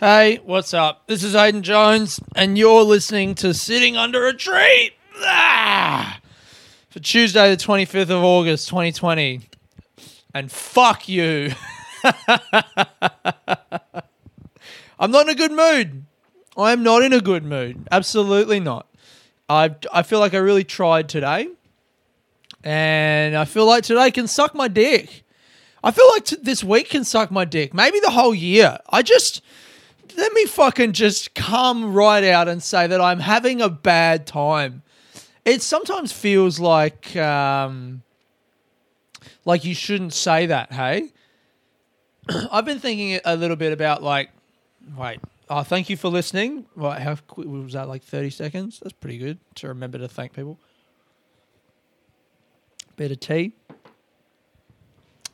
Hey, what's up? This is Aiden Jones, and you're listening to Sitting Under a Tree ah, for Tuesday, the 25th of August, 2020. And fuck you. I'm not in a good mood. I am not in a good mood. Absolutely not. I, I feel like I really tried today. And I feel like today can suck my dick. I feel like t- this week can suck my dick. Maybe the whole year. I just let me fucking just come right out and say that I'm having a bad time. It sometimes feels like um, like you shouldn't say that. Hey, I've been thinking a little bit about like, wait. Oh, thank you for listening. Right, how quick was that? Like thirty seconds. That's pretty good to remember to thank people. Bit of tea.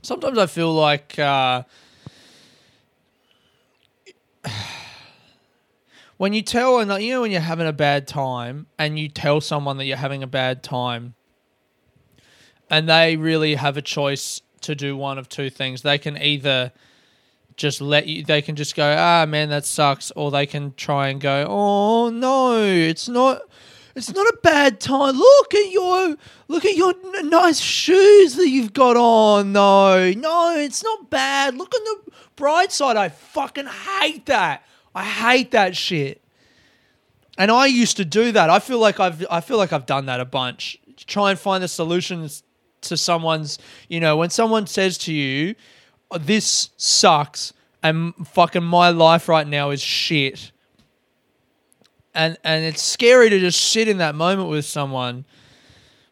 Sometimes I feel like. Uh, when you tell and you know when you're having a bad time and you tell someone that you're having a bad time and they really have a choice to do one of two things. They can either just let you they can just go ah man that sucks or they can try and go oh no it's not it's not a bad time. Look at your look at your n- nice shoes that you've got on no no it's not bad. Look at the bright side i fucking hate that I hate that shit. And I used to do that. I feel like I've I feel like I've done that a bunch. Try and find the solutions to someone's, you know, when someone says to you, oh, this sucks and fucking my life right now is shit. And and it's scary to just sit in that moment with someone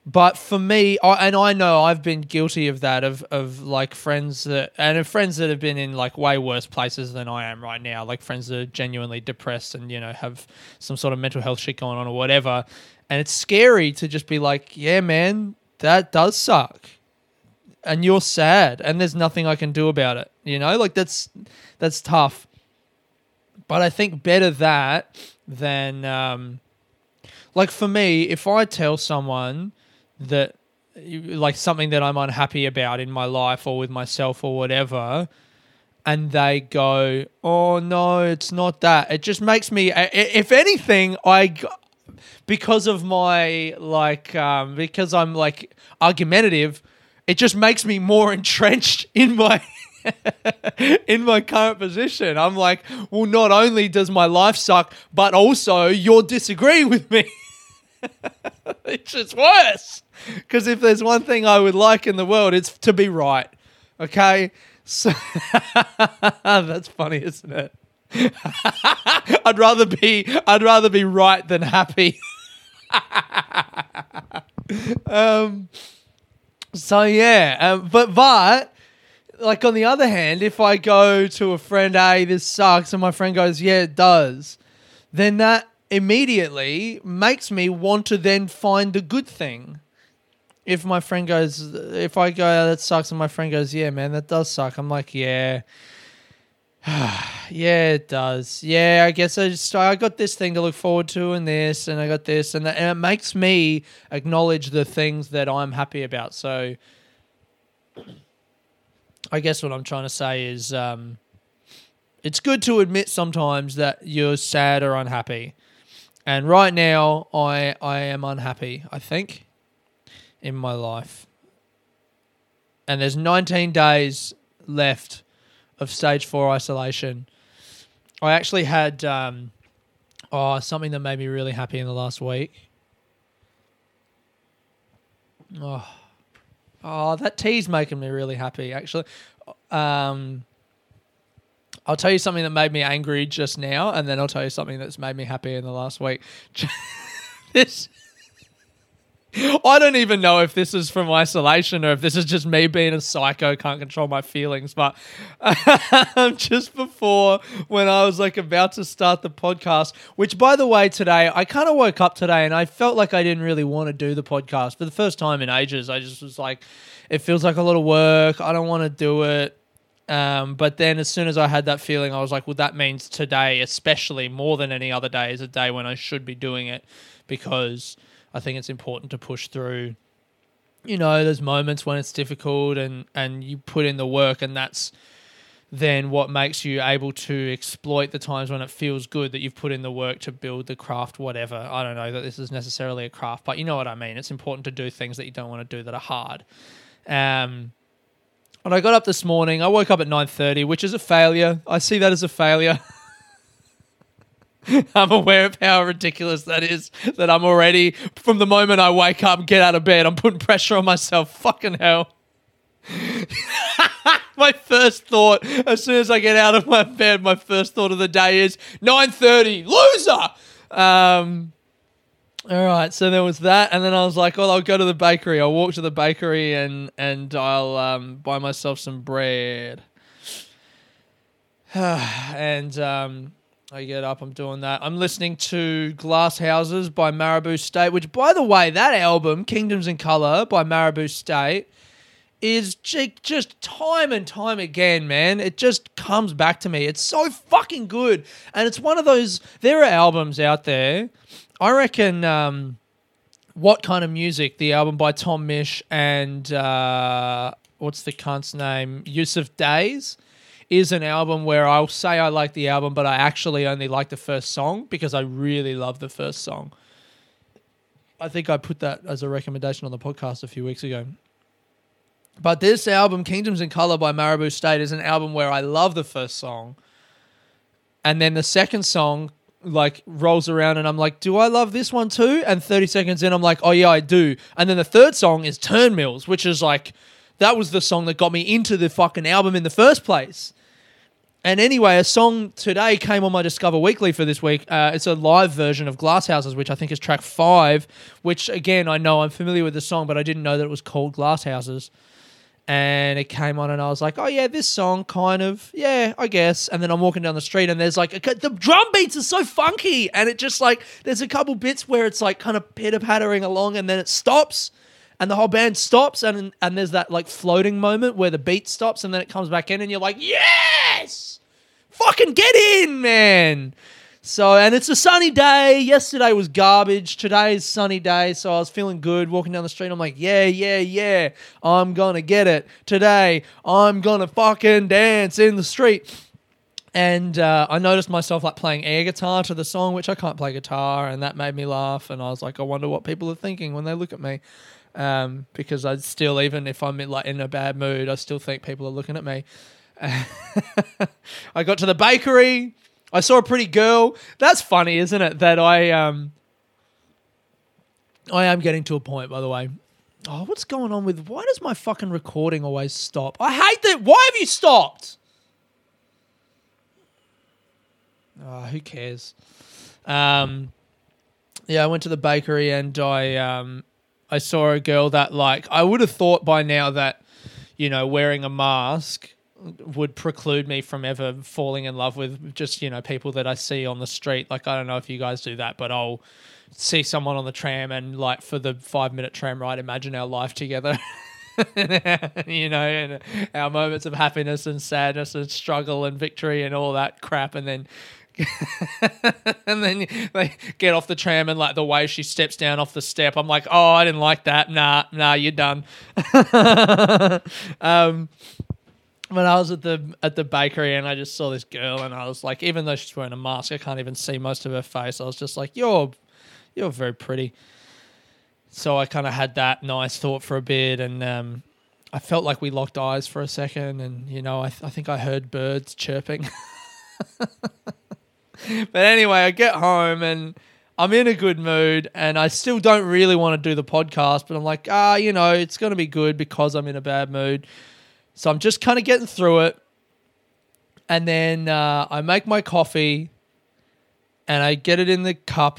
but for me, I, and I know I've been guilty of that of of like friends that and of friends that have been in like way worse places than I am right now, like friends that are genuinely depressed and you know have some sort of mental health shit going on or whatever. And it's scary to just be like, yeah, man, that does suck, and you're sad, and there's nothing I can do about it. You know, like that's that's tough. But I think better that than um, like for me, if I tell someone that like something that I'm unhappy about in my life or with myself or whatever and they go oh no it's not that. It just makes me if anything I because of my like um because I'm like argumentative it just makes me more entrenched in my in my current position. I'm like well not only does my life suck but also you're disagreeing with me. It's just worse. Because if there's one thing I would like in the world, it's to be right. Okay? So that's funny, isn't it? I'd rather be I'd rather be right than happy. um so yeah, um, but but like on the other hand, if I go to a friend, hey, this sucks, and my friend goes, yeah, it does, then that immediately makes me want to then find the good thing. If my friend goes, if I go, oh, that sucks, and my friend goes, yeah, man, that does suck. I'm like, yeah, yeah, it does. Yeah, I guess I just I got this thing to look forward to, and this, and I got this, and, that, and it makes me acknowledge the things that I'm happy about. So, I guess what I'm trying to say is, um, it's good to admit sometimes that you're sad or unhappy. And right now, I I am unhappy. I think in my life, and there's 19 days left of stage four isolation. I actually had um, oh something that made me really happy in the last week. Oh, oh, that tea's making me really happy. Actually, um, I'll tell you something that made me angry just now, and then I'll tell you something that's made me happy in the last week. this. I don't even know if this is from isolation or if this is just me being a psycho, can't control my feelings. But just before when I was like about to start the podcast, which by the way, today I kind of woke up today and I felt like I didn't really want to do the podcast for the first time in ages. I just was like, it feels like a lot of work. I don't want to do it. Um, but then as soon as I had that feeling, I was like, well, that means today, especially more than any other day, is a day when I should be doing it because I think it's important to push through. You know, there's moments when it's difficult and, and you put in the work, and that's then what makes you able to exploit the times when it feels good that you've put in the work to build the craft, whatever. I don't know that this is necessarily a craft, but you know what I mean. It's important to do things that you don't want to do that are hard. Um, and I got up this morning. I woke up at nine thirty, which is a failure. I see that as a failure. I'm aware of how ridiculous that is. That I'm already from the moment I wake up, get out of bed, I'm putting pressure on myself. Fucking hell. my first thought as soon as I get out of my bed, my first thought of the day is 9:30, loser. Um, all right, so there was that, and then I was like, "Well, I'll go to the bakery. I'll walk to the bakery and and I'll um, buy myself some bread." and um, I get up, I'm doing that. I'm listening to Glass Houses by Maribou State, which, by the way, that album, Kingdoms in Color by Maribou State, is just time and time again, man. It just comes back to me. It's so fucking good. And it's one of those, there are albums out there. I reckon, um, What Kind of Music, the album by Tom Misch and, uh, what's the cunt's name? Yussef Dayes is an album where I'll say I like the album, but I actually only like the first song because I really love the first song. I think I put that as a recommendation on the podcast a few weeks ago. But this album, Kingdoms in Color by Maribou State, is an album where I love the first song. And then the second song like rolls around and I'm like, do I love this one too? And 30 seconds in, I'm like, oh yeah, I do. And then the third song is Turnmills, which is like, that was the song that got me into the fucking album in the first place. And anyway, a song today came on my Discover Weekly for this week. Uh, it's a live version of Glasshouses, which I think is track five, which again, I know I'm familiar with the song, but I didn't know that it was called Glasshouses. And it came on and I was like, oh yeah, this song kind of, yeah, I guess. And then I'm walking down the street and there's like, the drum beats are so funky. And it just like, there's a couple bits where it's like kind of pitter pattering along and then it stops and the whole band stops and, and there's that like floating moment where the beat stops and then it comes back in and you're like, yes, fucking get in, man. So, and it's a sunny day. Yesterday was garbage. Today's sunny day. So I was feeling good walking down the street. I'm like, yeah, yeah, yeah. I'm to get it. Today, I'm to fucking dance in the street. And uh, I noticed myself like playing air guitar to the song, which I can't play guitar. And that made me laugh. And I was like, I wonder what people are thinking when they look at me. Um, because I still, even if I'm in, like in a bad mood, I still think people are looking at me. I got to the bakery I saw a pretty girl. That's funny, isn't it? That I um I am getting to a point, by the way. Oh, what's going on with why does my fucking recording always stop? I hate that. Why have you stopped? Oh, who cares? Um yeah, I went to the bakery and I um I saw a girl that like I would have thought by now that you know wearing a mask would preclude me from ever falling in love with just you know people that I see on the street. Like I don't know if you guys do that, but I'll see someone on the tram and like for the five minute tram ride, imagine our life together. you know, and our moments of happiness and sadness and struggle and victory and all that crap, and then and then they get off the tram and like the way she steps down off the step, I'm like, oh, I didn't like that. Nah, nah, you're done. um, when I was at the at the bakery and I just saw this girl and I was like, even though she's wearing a mask, I can't even see most of her face. I was just like, you're you're very pretty. So I kind of had that nice thought for a bit, and um, I felt like we locked eyes for a second, and you know, I, th- I think I heard birds chirping. but anyway, I get home and I'm in a good mood, and I still don't really want to do the podcast, but I'm like, ah, you know, it's going to be good because I'm in a bad mood. So I'm just kind of getting through it. And then uh, I make my coffee and I get it in the cup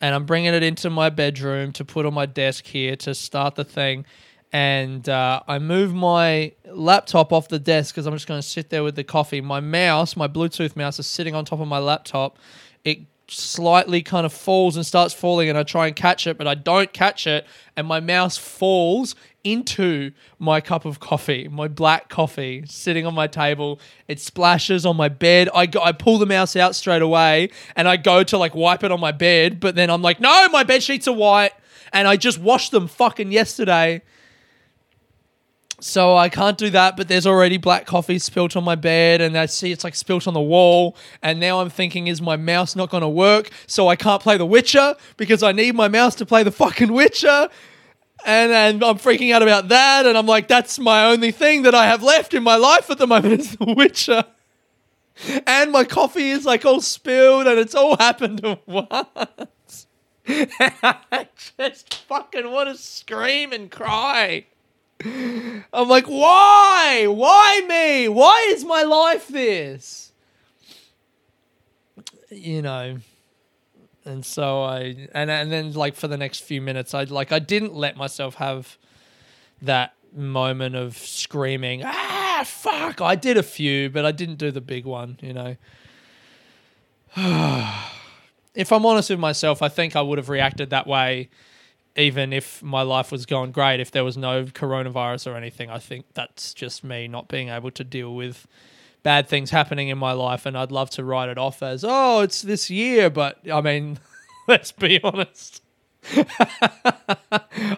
and I'm bringing it into my bedroom to put on my desk here to start the thing. And uh, I move my laptop off the desk because I'm just going to sit there with the coffee. My mouse, my Bluetooth mouse, is sitting on top of my laptop. It slightly kind of falls and starts falling, and I try and catch it, but I don't catch it. And my mouse falls into my cup of coffee, my black coffee sitting on my table. It splashes on my bed. I, go, I pull the mouse out straight away and I go to like wipe it on my bed, but then I'm like, no, my bed sheets are white. And I just washed them fucking yesterday. So I can't do that, but there's already black coffee spilt on my bed, and I see it's like spilt on the wall. And now I'm thinking, is my mouse not going to work? So I can't play The Witcher because I need my mouse to play the fucking Witcher. And I'm freaking out about that, and I'm like, that's my only thing that I have left in my life at the moment is The Witcher. And my coffee is like all spilled, and it's all happened at once. I just fucking want to scream and cry. I'm like, why? Why me? Why is my life this? You know. And so I and and then like for the next few minutes I like I didn't let myself have that moment of screaming, ah fuck. I did a few, but I didn't do the big one, you know. if I'm honest with myself, I think I would have reacted that way even if my life was going great, if there was no coronavirus or anything, I think that's just me not being able to deal with bad things happening in my life. And I'd love to write it off as, oh, it's this year. But I mean, let's be honest.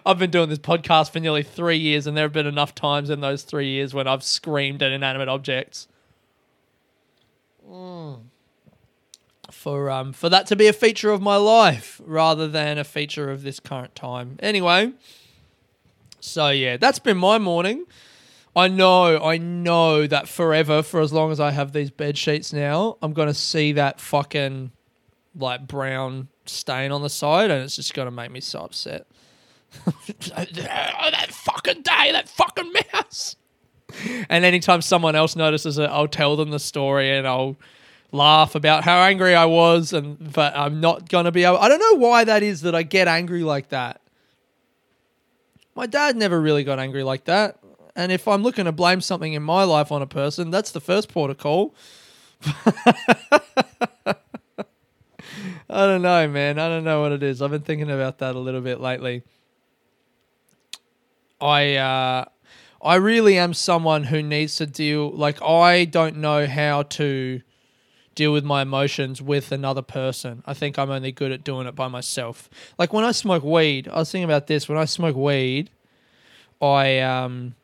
I've been doing this podcast for nearly three years, and there have been enough times in those three years when I've screamed at inanimate objects. Mm for um for that to be a feature of my life rather than a feature of this current time. Anyway, so yeah, that's been my morning. I know, I know that forever, for as long as I have these bed sheets now, I'm gonna see that fucking like brown stain on the side, and it's just gonna make me so upset. oh, that fucking day, that fucking mouse. And anytime someone else notices it, I'll tell them the story, and I'll laugh about how angry I was, and but I'm not gonna be able. I don't know why that is that I get angry like that. My dad never really got angry like that, and if I'm looking to blame something in my life on a person, that's the first port of call. I don't know, man. I don't know what it is. I've been thinking about that a little bit lately. I uh I really am someone who needs to deal like I don't know how to deal with my emotions with another person. I think I'm only good at doing it by myself. Like when I smoke weed, I was thinking about this. When I smoke weed, I um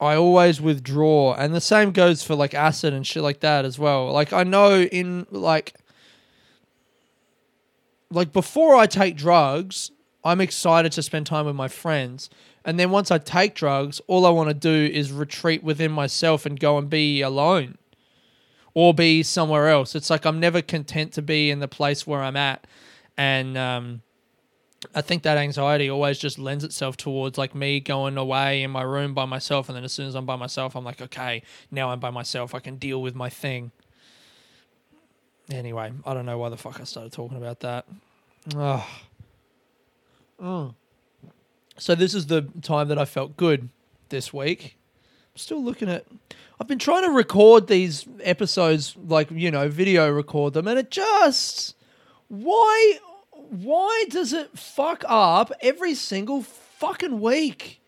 I always withdraw, and the same goes for like acid and shit like that as well. Like I know in like like before I take drugs, I'm excited to spend time with my friends. And then once I take drugs, all I want to do is retreat within myself and go and be alone or be somewhere else. It's like I'm never content to be in the place where I'm at. And um, I think that anxiety always just lends itself towards like me going away in my room by myself. And then as soon as I'm by myself, I'm like, okay, now I'm by myself. I can deal with my thing. Anyway, I don't know why the fuck I started talking about that. Oh. Mm. So this is the time that I felt good this week. Still looking at I've been trying to record these episodes, like you know, video record them, and it just why why does it fuck up every single fucking week?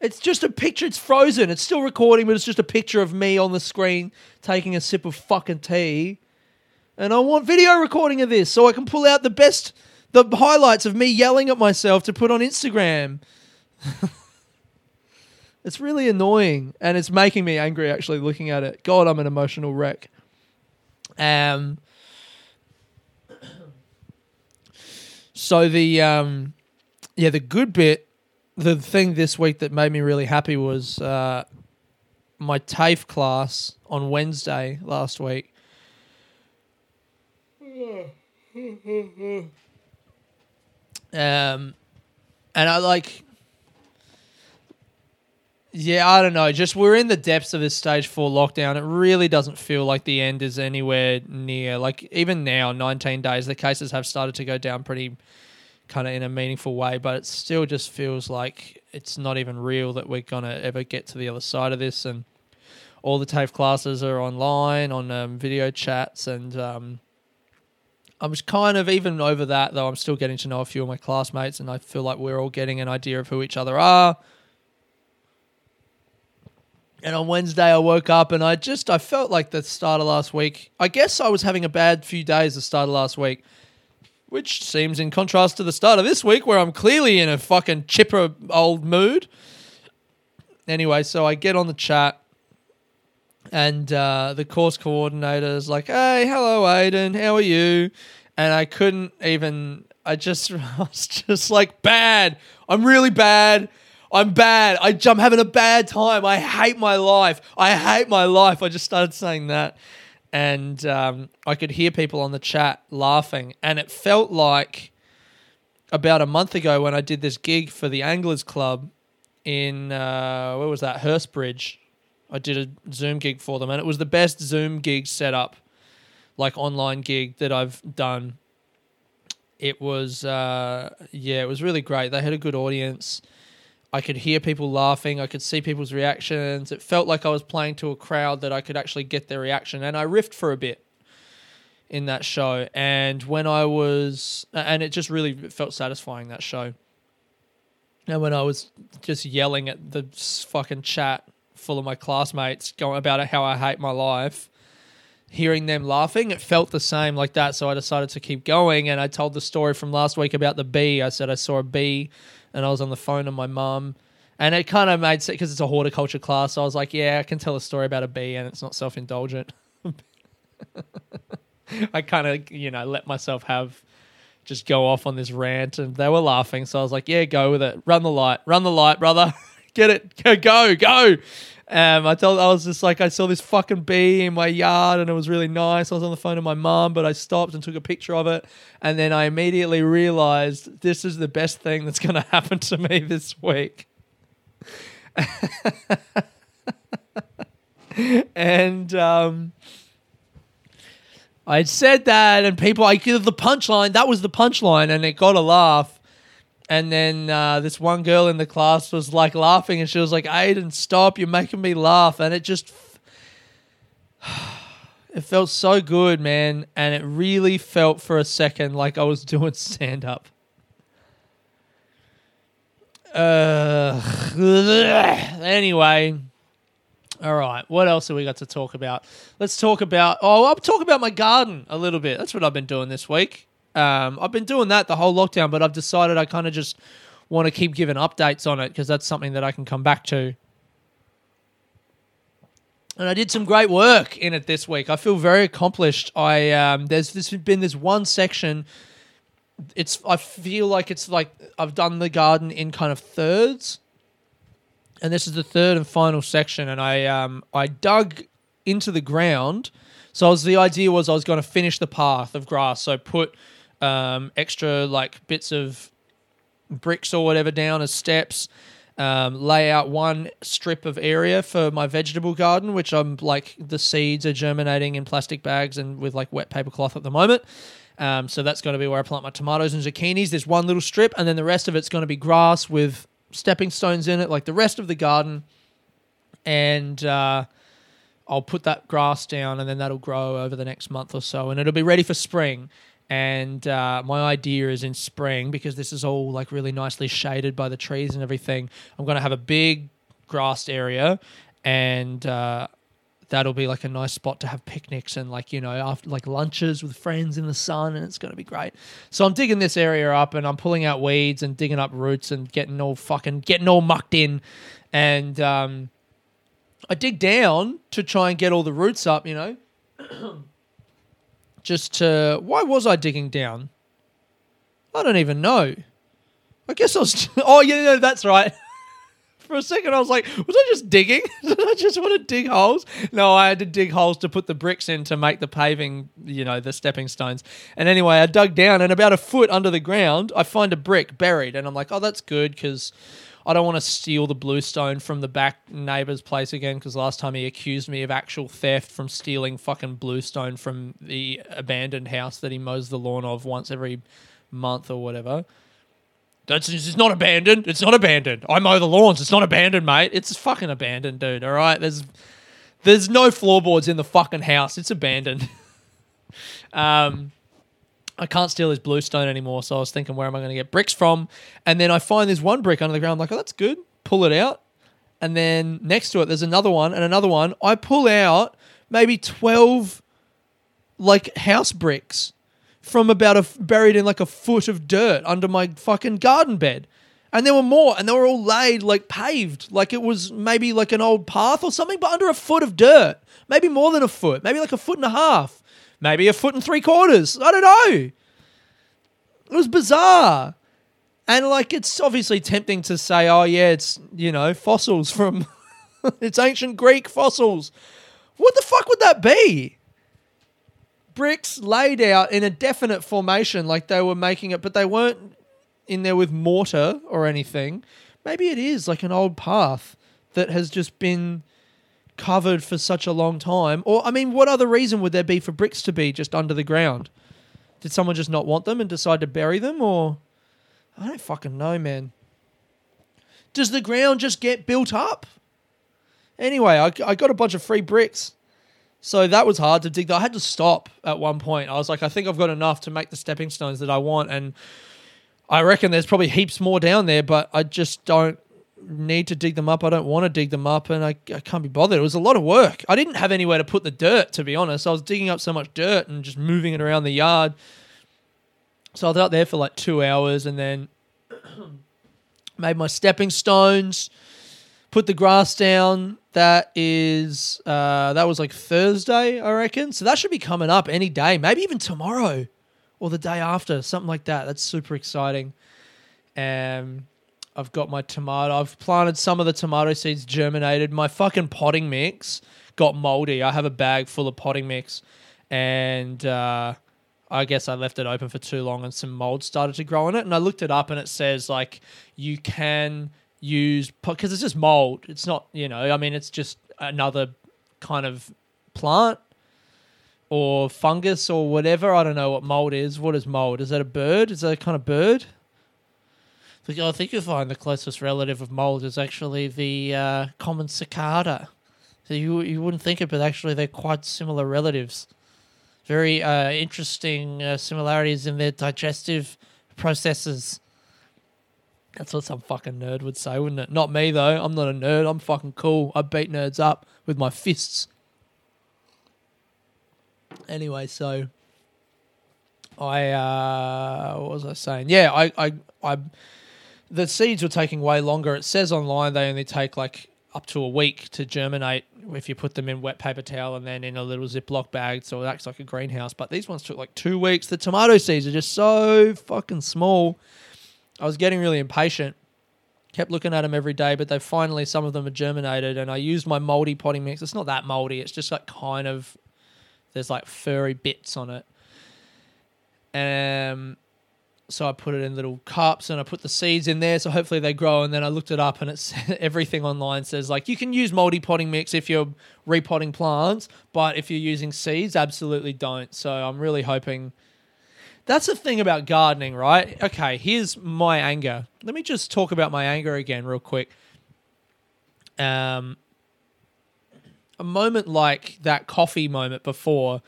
It's just a picture. It's frozen. It's still recording, but it's just a picture of me on the screen taking a sip of fucking tea. And I want video recording of this so I can pull out the best, the highlights of me yelling at myself to put on Instagram. It's really annoying and it's making me angry actually looking at it. God, I'm an emotional wreck. Um So the um yeah, the good bit, the thing this week that made me really happy was uh my TAFE class on Wednesday last week. Um and I like yeah, I don't know. Just we're in the depths of this stage four lockdown. It really doesn't feel like the end is anywhere near. Like even now, 19 days, the cases have started to go down pretty kind of in a meaningful way, but it still just feels like it's not even real that we're going to ever get to the other side of this. And all the TAFE classes are online on um, video chats. And um, I'm just kind of, even over that, though, I'm still getting to know a few of my classmates and I feel like we're all getting an idea of who each other are and on Wednesday, I woke up and I just I felt like the start of last week. I guess I was having a bad few days the start of last week, which seems in contrast to the start of this week where I'm clearly in a fucking chipper old mood. anyway, so I get on the chat, and uh, the course coordinator is like, "Hey, hello, Aiden. How are you?" And I couldn't even. I just I was just like bad. I'm really bad. I'm bad. I, I'm having a bad time. I hate my life. I hate my life. I just started saying that. And um, I could hear people on the chat laughing. And it felt like about a month ago when I did this gig for the Anglers Club in, uh, where was that? Hurstbridge. I did a Zoom gig for them. And it was the best Zoom gig setup, like online gig that I've done. It was, uh, yeah, it was really great. They had a good audience I could hear people laughing. I could see people's reactions. It felt like I was playing to a crowd that I could actually get their reaction. And I riffed for a bit in that show. And when I was, and it just really felt satisfying that show. And when I was just yelling at the fucking chat full of my classmates going about how I hate my life, hearing them laughing, it felt the same like that. So I decided to keep going. And I told the story from last week about the bee. I said I saw a bee and I was on the phone with my mum. And it kind of made sense because it's a horticulture class. So I was like, yeah, I can tell a story about a bee and it's not self indulgent. I kind of, you know, let myself have just go off on this rant and they were laughing. So I was like, yeah, go with it. Run the light. Run the light, brother. Get it. Go, go. Um, I told I was just like I saw this fucking bee in my yard and it was really nice. I was on the phone with my mom, but I stopped and took a picture of it, and then I immediately realized this is the best thing that's going to happen to me this week. and um, I said that, and people, I give the punchline. That was the punchline, and it got a laugh. And then uh, this one girl in the class was like laughing, and she was like, "Aiden, stop! You're making me laugh." And it just, it felt so good, man. And it really felt for a second like I was doing stand up. Uh, anyway, all right. What else have we got to talk about? Let's talk about. Oh, I'll talk about my garden a little bit. That's what I've been doing this week. Um, I've been doing that the whole lockdown, but I've decided I kind of just want to keep giving updates on it because that's something that I can come back to. And I did some great work in it this week. I feel very accomplished. I um, there's this been this one section. It's I feel like it's like I've done the garden in kind of thirds, and this is the third and final section. And I um, I dug into the ground. So was, the idea was I was going to finish the path of grass. So put um, extra like bits of bricks or whatever down as steps. Um, lay out one strip of area for my vegetable garden, which I'm like the seeds are germinating in plastic bags and with like wet paper cloth at the moment. Um, so that's going to be where I plant my tomatoes and zucchinis. There's one little strip, and then the rest of it's going to be grass with stepping stones in it, like the rest of the garden. And uh, I'll put that grass down, and then that'll grow over the next month or so, and it'll be ready for spring and uh, my idea is in spring because this is all like really nicely shaded by the trees and everything. I'm going to have a big grassed area, and uh, that'll be like a nice spot to have picnics and like you know after like lunches with friends in the sun, and it's going to be great. So I'm digging this area up, and I'm pulling out weeds and digging up roots and getting all fucking getting all mucked in, and um, I dig down to try and get all the roots up, you know. just to. Why was I digging down? I don't even know. I guess I was. Oh, yeah, no, that's right. For a second, I was like, was I just digging? Did I just want to dig holes? No, I had to dig holes to put the bricks in to make the paving, you know, the stepping stones. And anyway, I dug down, and about a foot under the ground, I find a brick buried. And I'm like, oh, that's good because I don't want to steal the bluestone from the back neighbor's place again because last time he accused me of actual theft from stealing fucking bluestone from the abandoned house that he mows the lawn of once every month or whatever. That's it's not abandoned. It's not abandoned. I mow the lawns. It's not abandoned, mate. It's fucking abandoned, dude. All right. There's there's no floorboards in the fucking house. It's abandoned. um I can't steal his bluestone anymore. So I was thinking, where am I going to get bricks from? And then I find this one brick under the ground. I'm like, oh, that's good. Pull it out. And then next to it, there's another one and another one. I pull out maybe 12 like house bricks from about a buried in like a foot of dirt under my fucking garden bed. And there were more, and they were all laid like paved, like it was maybe like an old path or something, but under a foot of dirt. Maybe more than a foot, maybe like a foot and a half, maybe a foot and three quarters. I don't know. It was bizarre. And like it's obviously tempting to say, oh yeah, it's you know, fossils from it's ancient Greek fossils. What the fuck would that be? Bricks laid out in a definite formation, like they were making it, but they weren't in there with mortar or anything. Maybe it is like an old path that has just been covered for such a long time. Or, I mean, what other reason would there be for bricks to be just under the ground? Did someone just not want them and decide to bury them? Or, I don't fucking know, man. Does the ground just get built up? Anyway, I, I got a bunch of free bricks. So that was hard to dig. I had to stop at one point. I was like, I think I've got enough to make the stepping stones that I want. And I reckon there's probably heaps more down there, but I just don't need to dig them up. I don't want to dig them up, and I, I can't be bothered. It was a lot of work. I didn't have anywhere to put the dirt, to be honest. I was digging up so much dirt and just moving it around the yard. So I was out there for like two hours and then made my stepping stones, put the grass down. That is, uh, that was like Thursday, I reckon. So that should be coming up any day, maybe even tomorrow or the day after, something like that. That's super exciting. Um, I've got my tomato. I've planted some of the tomato seeds germinated. My fucking potting mix got moldy. I have a bag full of potting mix, and uh, I guess I left it open for too long, and some mold started to grow in it. And I looked it up, and it says like you can use because it's just mold. It's not you know. I mean, it's just another kind of plant or fungus or whatever. I don't know what mold is. What is mold? Is that a bird? Is that a kind of bird? I think you'll find the closest relative of mold is actually the uh, common cicada. So you you wouldn't think it, but actually they're quite similar relatives. Very uh, interesting uh, similarities in their digestive processes. That's what some fucking nerd would say, wouldn't it? Not me though. I'm not a nerd. I'm fucking cool. I beat nerds up with my fists. Anyway, so I uh, what was I saying? Yeah, I, I I the seeds were taking way longer. It says online they only take like up to a week to germinate if you put them in wet paper towel and then in a little Ziploc bag, so it acts like a greenhouse. But these ones took like two weeks. The tomato seeds are just so fucking small. I was getting really impatient. Kept looking at them every day, but they finally some of them are germinated, and I used my moldy potting mix. It's not that moldy. It's just like kind of there's like furry bits on it. Um, so I put it in little cups and I put the seeds in there. So hopefully they grow. And then I looked it up and it's everything online says like you can use multi potting mix if you're repotting plants, but if you're using seeds, absolutely don't. So I'm really hoping. That's the thing about gardening, right? Okay, here's my anger. Let me just talk about my anger again, real quick. Um, a moment like that coffee moment before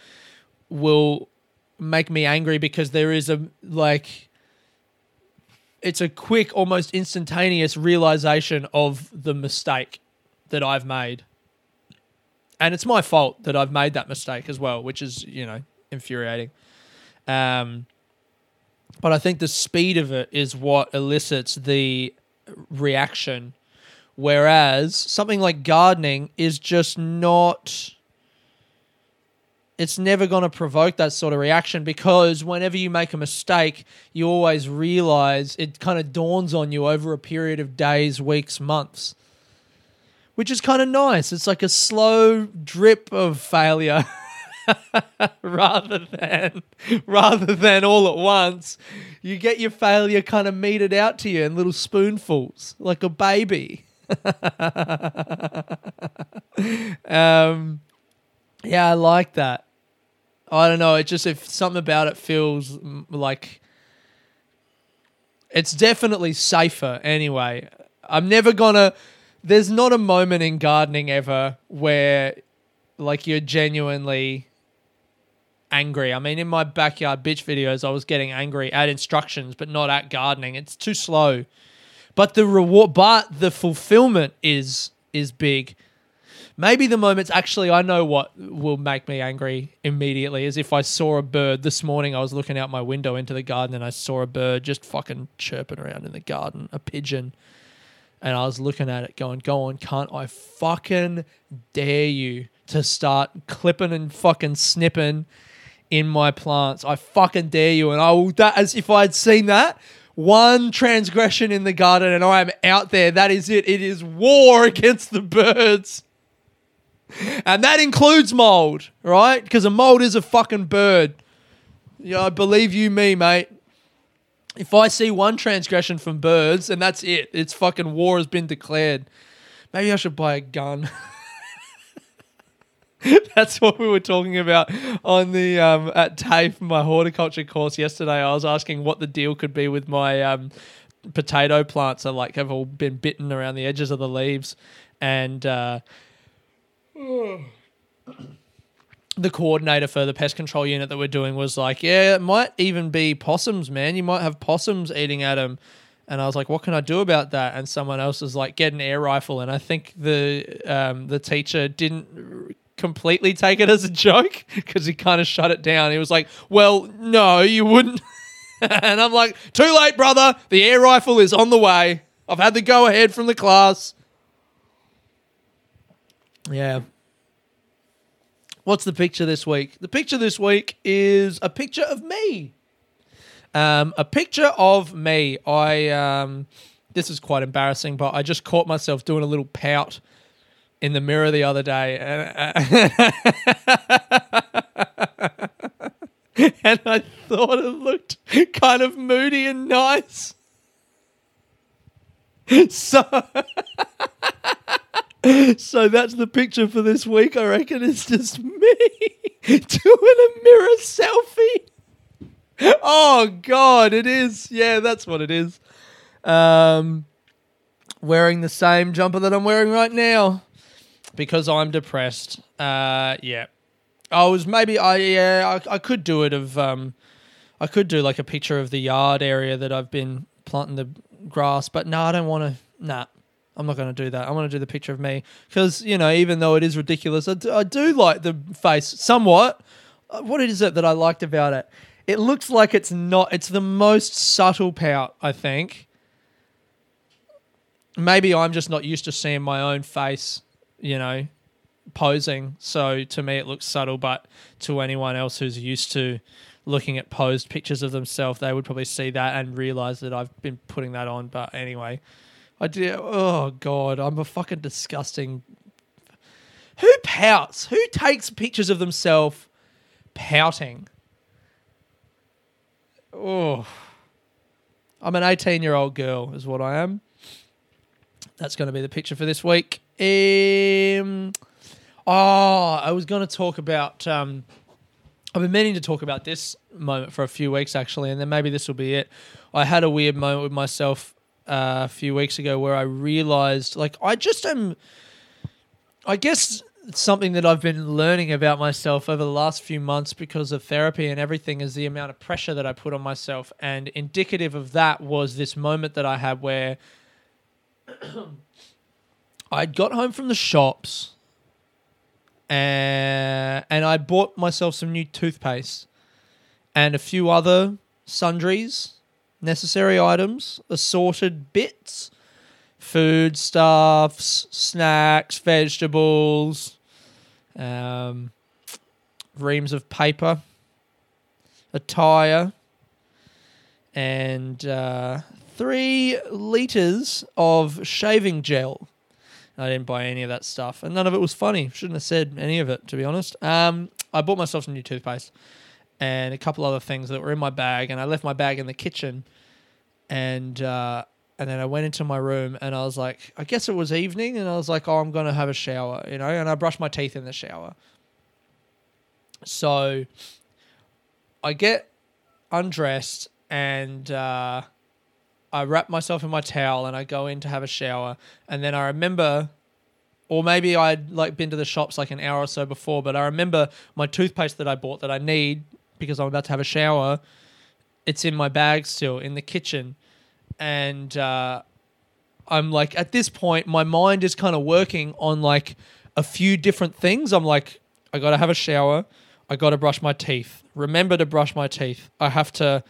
will make me angry because there is a like it's a quick almost instantaneous realization of the mistake that I've made. And it's my fault that I've made that mistake as well, which is, you know, infuriating. Um but I think the speed of it is what elicits the reaction Whereas something like gardening is just not. It's never going to provoke that sort of reaction because whenever you make a mistake, you always realize it kind of dawns on you over a period of days, weeks, months, which is kind of nice. It's like a slow drip of failure. rather than rather than all at once you get your failure kind of meted out to you in little spoonfuls like a baby um, yeah, I like that. I don't know. It just if something about it feels like it's definitely safer. Anyway, I'm never gonna. There's not a moment in gardening ever where like you're genuinely angry. I mean, in my backyard bitch videos, I was getting angry at instructions, but not at gardening. It's too slow but the reward, but the fulfillment is is big Maybe the moments actually I know what will make me angry immediately is if I saw a bird this morning I was looking out my window into the garden and I saw a bird just fucking chirping around in the garden, a pigeon. And I was looking at it going, "Go on, can't I fucking dare you to start clipping and fucking snipping in my plants. I fucking dare you." And I will that as if I had seen that one transgression in the garden and I am out there. That is it. It is war against the birds. And that includes mold, right? Because a mold is a fucking bird. Yeah, I believe you me, mate. If I see one transgression from birds and that's it, it's fucking war has been declared. Maybe I should buy a gun. That's what we were talking about on the um, at TAFE, for my horticulture course yesterday. I was asking what the deal could be with my um, potato plants. Are like have all been bitten around the edges of the leaves, and uh, the coordinator for the pest control unit that we're doing was like, "Yeah, it might even be possums, man. You might have possums eating at them." And I was like, "What can I do about that?" And someone else was like, "Get an air rifle." And I think the um, the teacher didn't completely take it as a joke because he kind of shut it down. He was like, "Well, no, you wouldn't." and I'm like, "Too late, brother. The air rifle is on the way. I've had the go ahead from the class." Yeah. What's the picture this week? The picture this week is a picture of me. Um, a picture of me. I um, this is quite embarrassing, but I just caught myself doing a little pout in the mirror the other day, and, and I thought it looked kind of moody and nice. So, so that's the picture for this week. I reckon it's just me doing a mirror selfie. Oh God, it is. Yeah, that's what it is. Um, wearing the same jumper that I'm wearing right now because I'm depressed. Uh, yeah, I was maybe I yeah I, I could do it of um, I could do like a picture of the yard area that I've been planting the grass, but no, I don't want to. Nah, I'm not going to do that. I want to do the picture of me because you know, even though it is ridiculous, I do, I do like the face somewhat. Uh, what is it that I liked about it? It looks like it's not. It's the most subtle pout, I think. Maybe I'm just not used to seeing my own face you know, posing. So to me, it looks subtle, but to anyone else who's used to looking at posed pictures of themselves, they would probably see that and realize that I've been putting that on. But anyway, I do. Oh God, I'm a fucking disgusting. Who pouts? Who takes pictures of themselves pouting? Oh, I'm an 18 year old girl, is what I am. That's going to be the picture for this week. Um, oh, I was going to talk about. Um, I've been meaning to talk about this moment for a few weeks actually, and then maybe this will be it. I had a weird moment with myself uh, a few weeks ago where I realized, like, I just am. I guess something that I've been learning about myself over the last few months because of therapy and everything is the amount of pressure that I put on myself. And indicative of that was this moment that I had where I'd got home from the shops and, and I bought myself some new toothpaste and a few other sundries, necessary items, assorted bits, foodstuffs, snacks, vegetables, um, reams of paper, attire, and uh, three liters of shaving gel. I didn't buy any of that stuff, and none of it was funny. Shouldn't have said any of it, to be honest. Um, I bought myself some new toothpaste and a couple other things that were in my bag, and I left my bag in the kitchen, and uh, and then I went into my room, and I was like, I guess it was evening, and I was like, oh, I'm gonna have a shower, you know, and I brushed my teeth in the shower. So I get undressed and. Uh, I wrap myself in my towel and I go in to have a shower. And then I remember, or maybe I'd like been to the shops like an hour or so before, but I remember my toothpaste that I bought that I need because I'm about to have a shower. It's in my bag still in the kitchen. And uh, I'm like, at this point, my mind is kind of working on like a few different things. I'm like, I got to have a shower. I got to brush my teeth. Remember to brush my teeth. I have to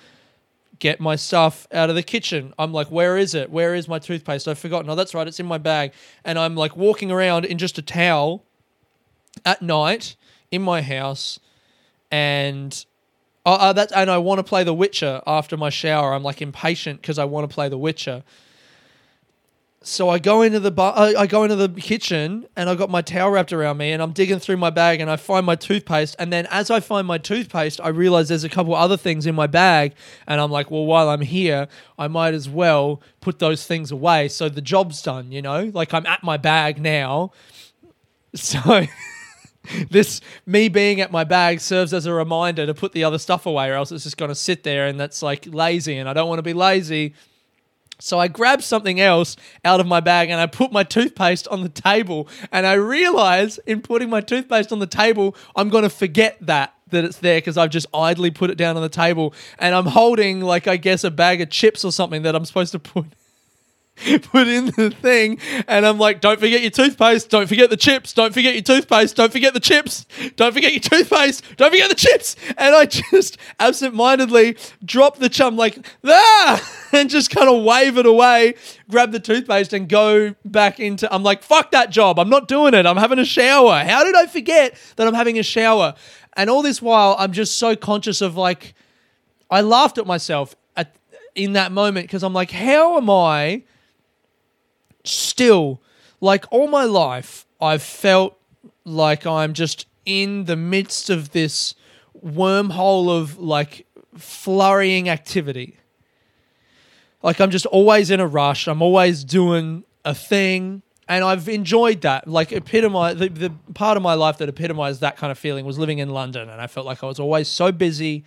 get my stuff out of the kitchen. I'm like, where is it? Where is my toothpaste? I've forgotten. Oh, that's right. It's in my bag. And I'm like walking around in just a towel at night in my house. And oh, uh, that, and I want to play The Witcher after my shower. I'm like impatient because I want to play The Witcher. So I go into the bar, I go into the kitchen and I got my towel wrapped around me and I'm digging through my bag and I find my toothpaste and then as I find my toothpaste I realize there's a couple other things in my bag and I'm like well while I'm here I might as well put those things away so the job's done you know like I'm at my bag now so this me being at my bag serves as a reminder to put the other stuff away or else it's just going to sit there and that's like lazy and I don't want to be lazy so I grab something else out of my bag and I put my toothpaste on the table. And I realize in putting my toothpaste on the table, I'm going to forget that that it's there because I've just idly put it down on the table. And I'm holding like I guess a bag of chips or something that I'm supposed to put put in the thing and I'm like, don't forget your toothpaste, don't forget the chips, don't forget your toothpaste, don't forget the chips, don't forget your toothpaste, don't forget the chips. And I just absentmindedly drop the chum like, ah, and just kind of wave it away, grab the toothpaste and go back into, I'm like, fuck that job. I'm not doing it. I'm having a shower. How did I forget that I'm having a shower? And all this while, I'm just so conscious of like, I laughed at myself at, in that moment because I'm like, how am I still, like all my life, I've felt like I'm just in the midst of this wormhole of like flurrying activity. Like I'm just always in a rush. I'm always doing a thing. And I've enjoyed that. Like epitomize the, the part of my life that epitomized that kind of feeling was living in London. And I felt like I was always so busy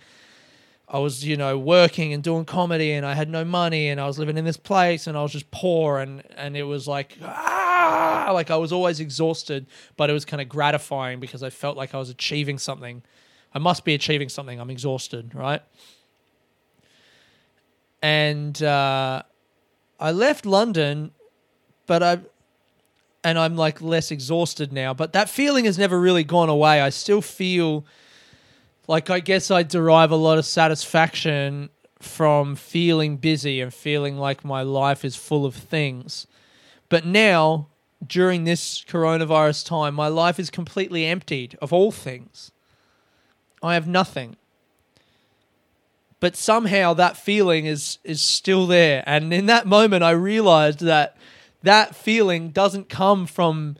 I was, you know, working and doing comedy and I had no money and I was living in this place and I was just poor and and it was like ah, like I was always exhausted, but it was kind of gratifying because I felt like I was achieving something. I must be achieving something. I'm exhausted, right? And uh, I left London, but I and I'm like less exhausted now, but that feeling has never really gone away. I still feel like I guess I derive a lot of satisfaction from feeling busy and feeling like my life is full of things. But now, during this coronavirus time, my life is completely emptied of all things. I have nothing. But somehow that feeling is is still there. And in that moment I realized that that feeling doesn't come from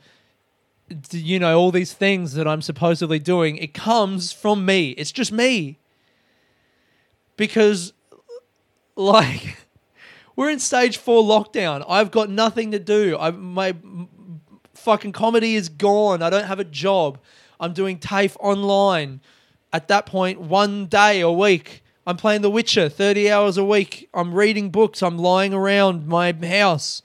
you know, all these things that I'm supposedly doing, it comes from me. It's just me. Because, like, we're in stage four lockdown. I've got nothing to do. I my fucking comedy is gone. I don't have a job. I'm doing TAFE online. At that point, one day a week, I'm playing The Witcher 30 hours a week. I'm reading books. I'm lying around my house.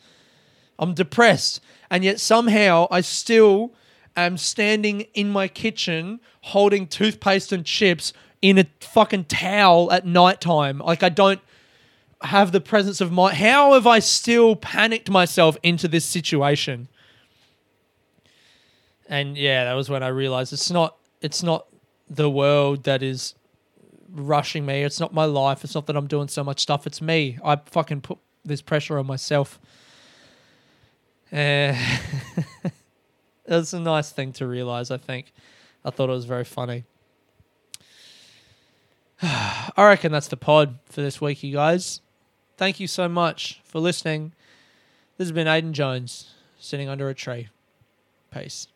I'm depressed and yet somehow I still am standing in my kitchen holding toothpaste and chips in a fucking towel at nighttime. Like I don't have the presence of mind. How have I still panicked myself into this situation? And yeah, that was when I realized it's not it's not the world that is rushing me. It's not my life. It's not that I'm doing so much stuff. It's me. I fucking put this pressure on myself. Uh, it's a nice thing to realize, I think. I thought it was very funny. I reckon that's the pod for this week, you guys. Thank you so much for listening. This has been Aiden Jones, sitting under a tree. Peace.